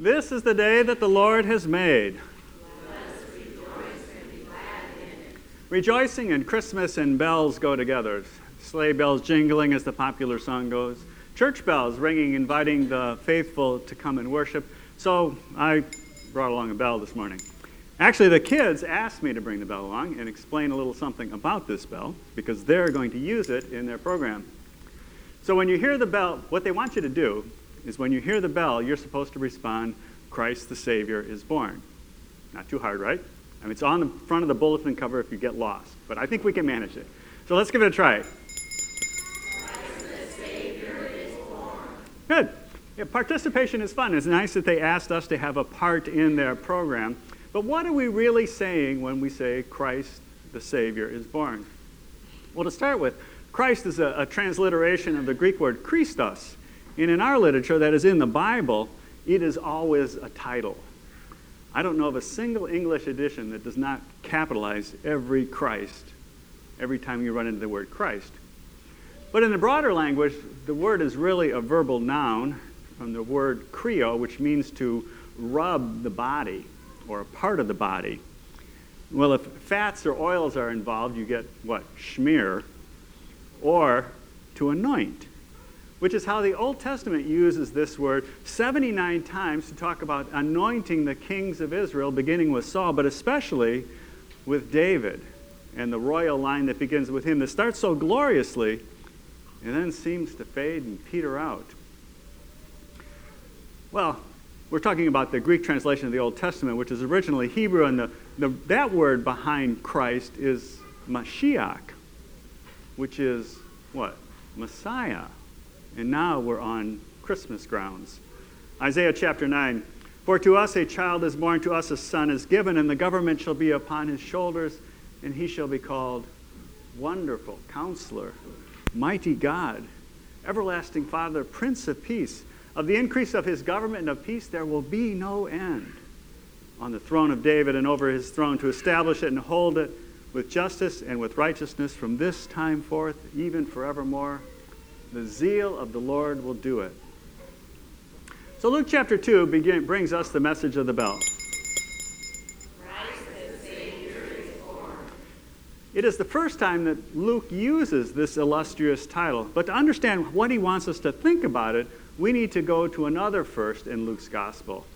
This is the day that the Lord has made. Rejoicing and Christmas and bells go together. Sleigh bells jingling, as the popular song goes. Church bells ringing, inviting the faithful to come and worship. So I brought along a bell this morning. Actually, the kids asked me to bring the bell along and explain a little something about this bell because they're going to use it in their program. So when you hear the bell, what they want you to do is when you hear the bell, you're supposed to respond, Christ the Savior is born. Not too hard, right? I mean, it's on the front of the bulletin cover if you get lost, but I think we can manage it. So let's give it a try. Christ the Savior is born. Good. Yeah, participation is fun. It's nice that they asked us to have a part in their program. But what are we really saying when we say Christ the Savior is born? Well, to start with, Christ is a, a transliteration of the Greek word Christos, and in our literature, that is in the Bible, it is always a title. I don't know of a single English edition that does not capitalize every Christ every time you run into the word Christ. But in the broader language, the word is really a verbal noun from the word creo, which means to rub the body or a part of the body. Well, if fats or oils are involved, you get what? Schmear, or to anoint which is how the Old Testament uses this word 79 times to talk about anointing the kings of Israel, beginning with Saul, but especially with David and the royal line that begins with him that starts so gloriously and then seems to fade and peter out. Well, we're talking about the Greek translation of the Old Testament, which is originally Hebrew, and the, the, that word behind Christ is Mashiach, which is what? Messiah. And now we're on Christmas grounds. Isaiah chapter 9 For to us a child is born, to us a son is given, and the government shall be upon his shoulders, and he shall be called Wonderful Counselor, Mighty God, Everlasting Father, Prince of Peace. Of the increase of his government and of peace there will be no end. On the throne of David and over his throne to establish it and hold it with justice and with righteousness from this time forth, even forevermore. The zeal of the Lord will do it. So Luke chapter 2 begin, brings us the message of the bell. It is the first time that Luke uses this illustrious title. But to understand what he wants us to think about it, we need to go to another first in Luke's gospel.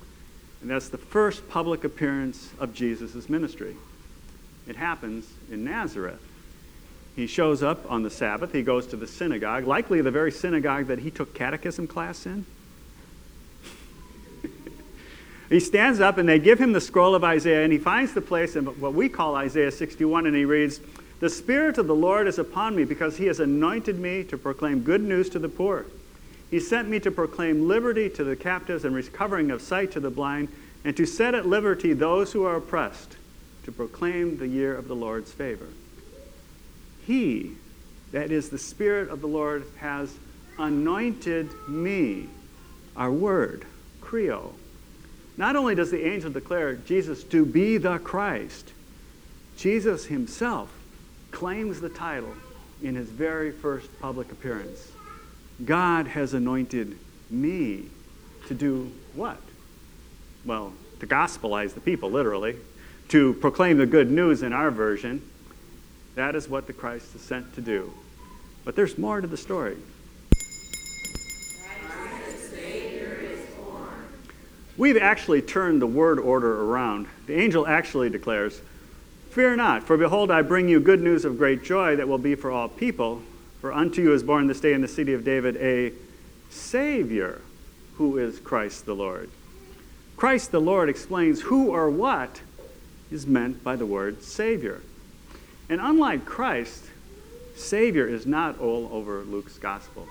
And that's the first public appearance of Jesus' ministry. It happens in Nazareth. He shows up on the Sabbath. He goes to the synagogue, likely the very synagogue that he took catechism class in. he stands up and they give him the scroll of Isaiah, and he finds the place in what we call Isaiah 61, and he reads, The Spirit of the Lord is upon me because he has anointed me to proclaim good news to the poor. He sent me to proclaim liberty to the captives and recovering of sight to the blind, and to set at liberty those who are oppressed, to proclaim the year of the Lord's favor. He, that is the Spirit of the Lord, has anointed me. Our word, kreo. Not only does the angel declare Jesus to be the Christ, Jesus himself claims the title in his very first public appearance. God has anointed me to do what? Well, to gospelize the people, literally, to proclaim the good news in our version, that is what the Christ is sent to do. But there's more to the story. We've actually turned the word order around. The angel actually declares, Fear not, for behold, I bring you good news of great joy that will be for all people. For unto you is born this day in the city of David a Savior, who is Christ the Lord. Christ the Lord explains who or what is meant by the word Savior. And unlike Christ, Savior is not all over Luke's gospel.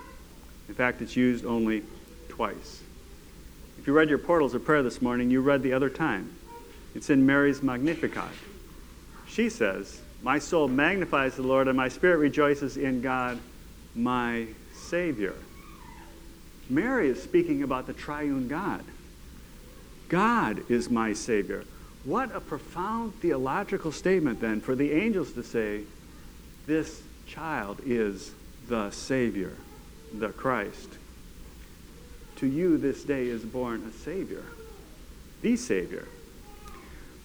In fact, it's used only twice. If you read your portals of prayer this morning, you read the other time. It's in Mary's Magnificat. She says, My soul magnifies the Lord, and my spirit rejoices in God, my Savior. Mary is speaking about the triune God. God is my Savior. What a profound theological statement, then, for the angels to say, This child is the Savior, the Christ. To you, this day is born a Savior. the Savior.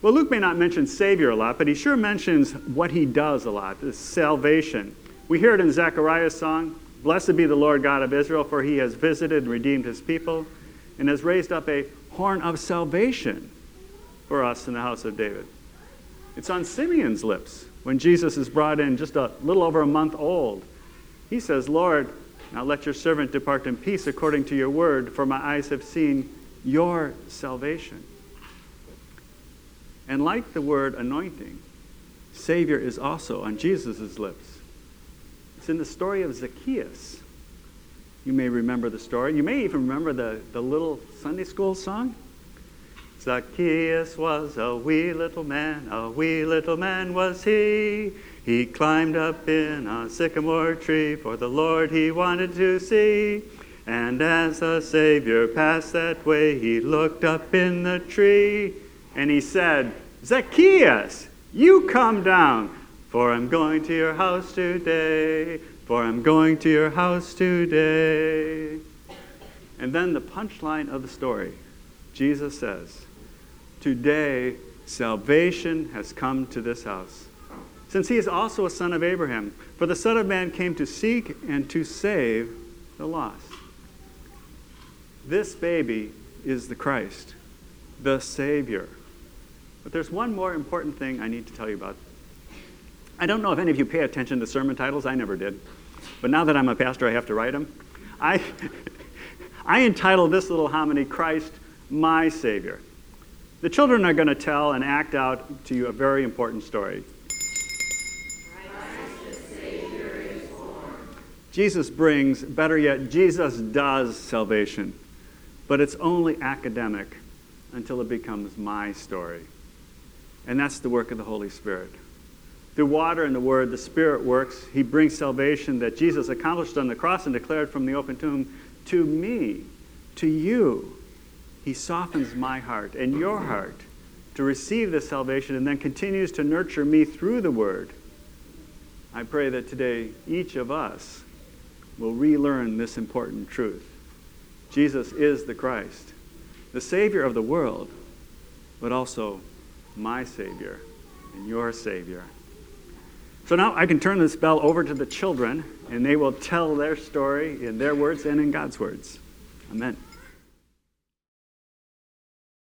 Well, Luke may not mention Savior a lot, but he sure mentions what he does a lot this salvation. We hear it in Zechariah's song Blessed be the Lord God of Israel, for he has visited and redeemed his people and has raised up a horn of salvation for us in the house of David. It's on Simeon's lips when Jesus is brought in just a little over a month old. He says, Lord, now let your servant depart in peace according to your word, for my eyes have seen your salvation. And like the word anointing, Savior is also on Jesus' lips. It's in the story of Zacchaeus. You may remember the story. You may even remember the, the little Sunday school song. Zacchaeus was a wee little man, a wee little man was he. He climbed up in a sycamore tree for the Lord he wanted to see. And as the Savior passed that way, he looked up in the tree and he said, Zacchaeus, you come down, for I'm going to your house today, for I'm going to your house today. And then the punchline of the story Jesus says, Today salvation has come to this house, since he is also a son of Abraham. For the Son of Man came to seek and to save the lost. This baby is the Christ, the Savior. But there's one more important thing I need to tell you about. I don't know if any of you pay attention to sermon titles. I never did. But now that I'm a pastor, I have to write them. I, I entitled this little homily, Christ, my Savior. The children are going to tell and act out to you a very important story. Jesus brings, better yet, Jesus does salvation. But it's only academic until it becomes my story. And that's the work of the Holy Spirit. Through water and the Word, the Spirit works. He brings salvation that Jesus accomplished on the cross and declared from the open tomb to me, to you. He softens my heart and your heart to receive this salvation and then continues to nurture me through the Word. I pray that today each of us will relearn this important truth. Jesus is the Christ, the Savior of the world, but also my Savior and your Savior. So now I can turn this bell over to the children, and they will tell their story in their words and in God's words. Amen.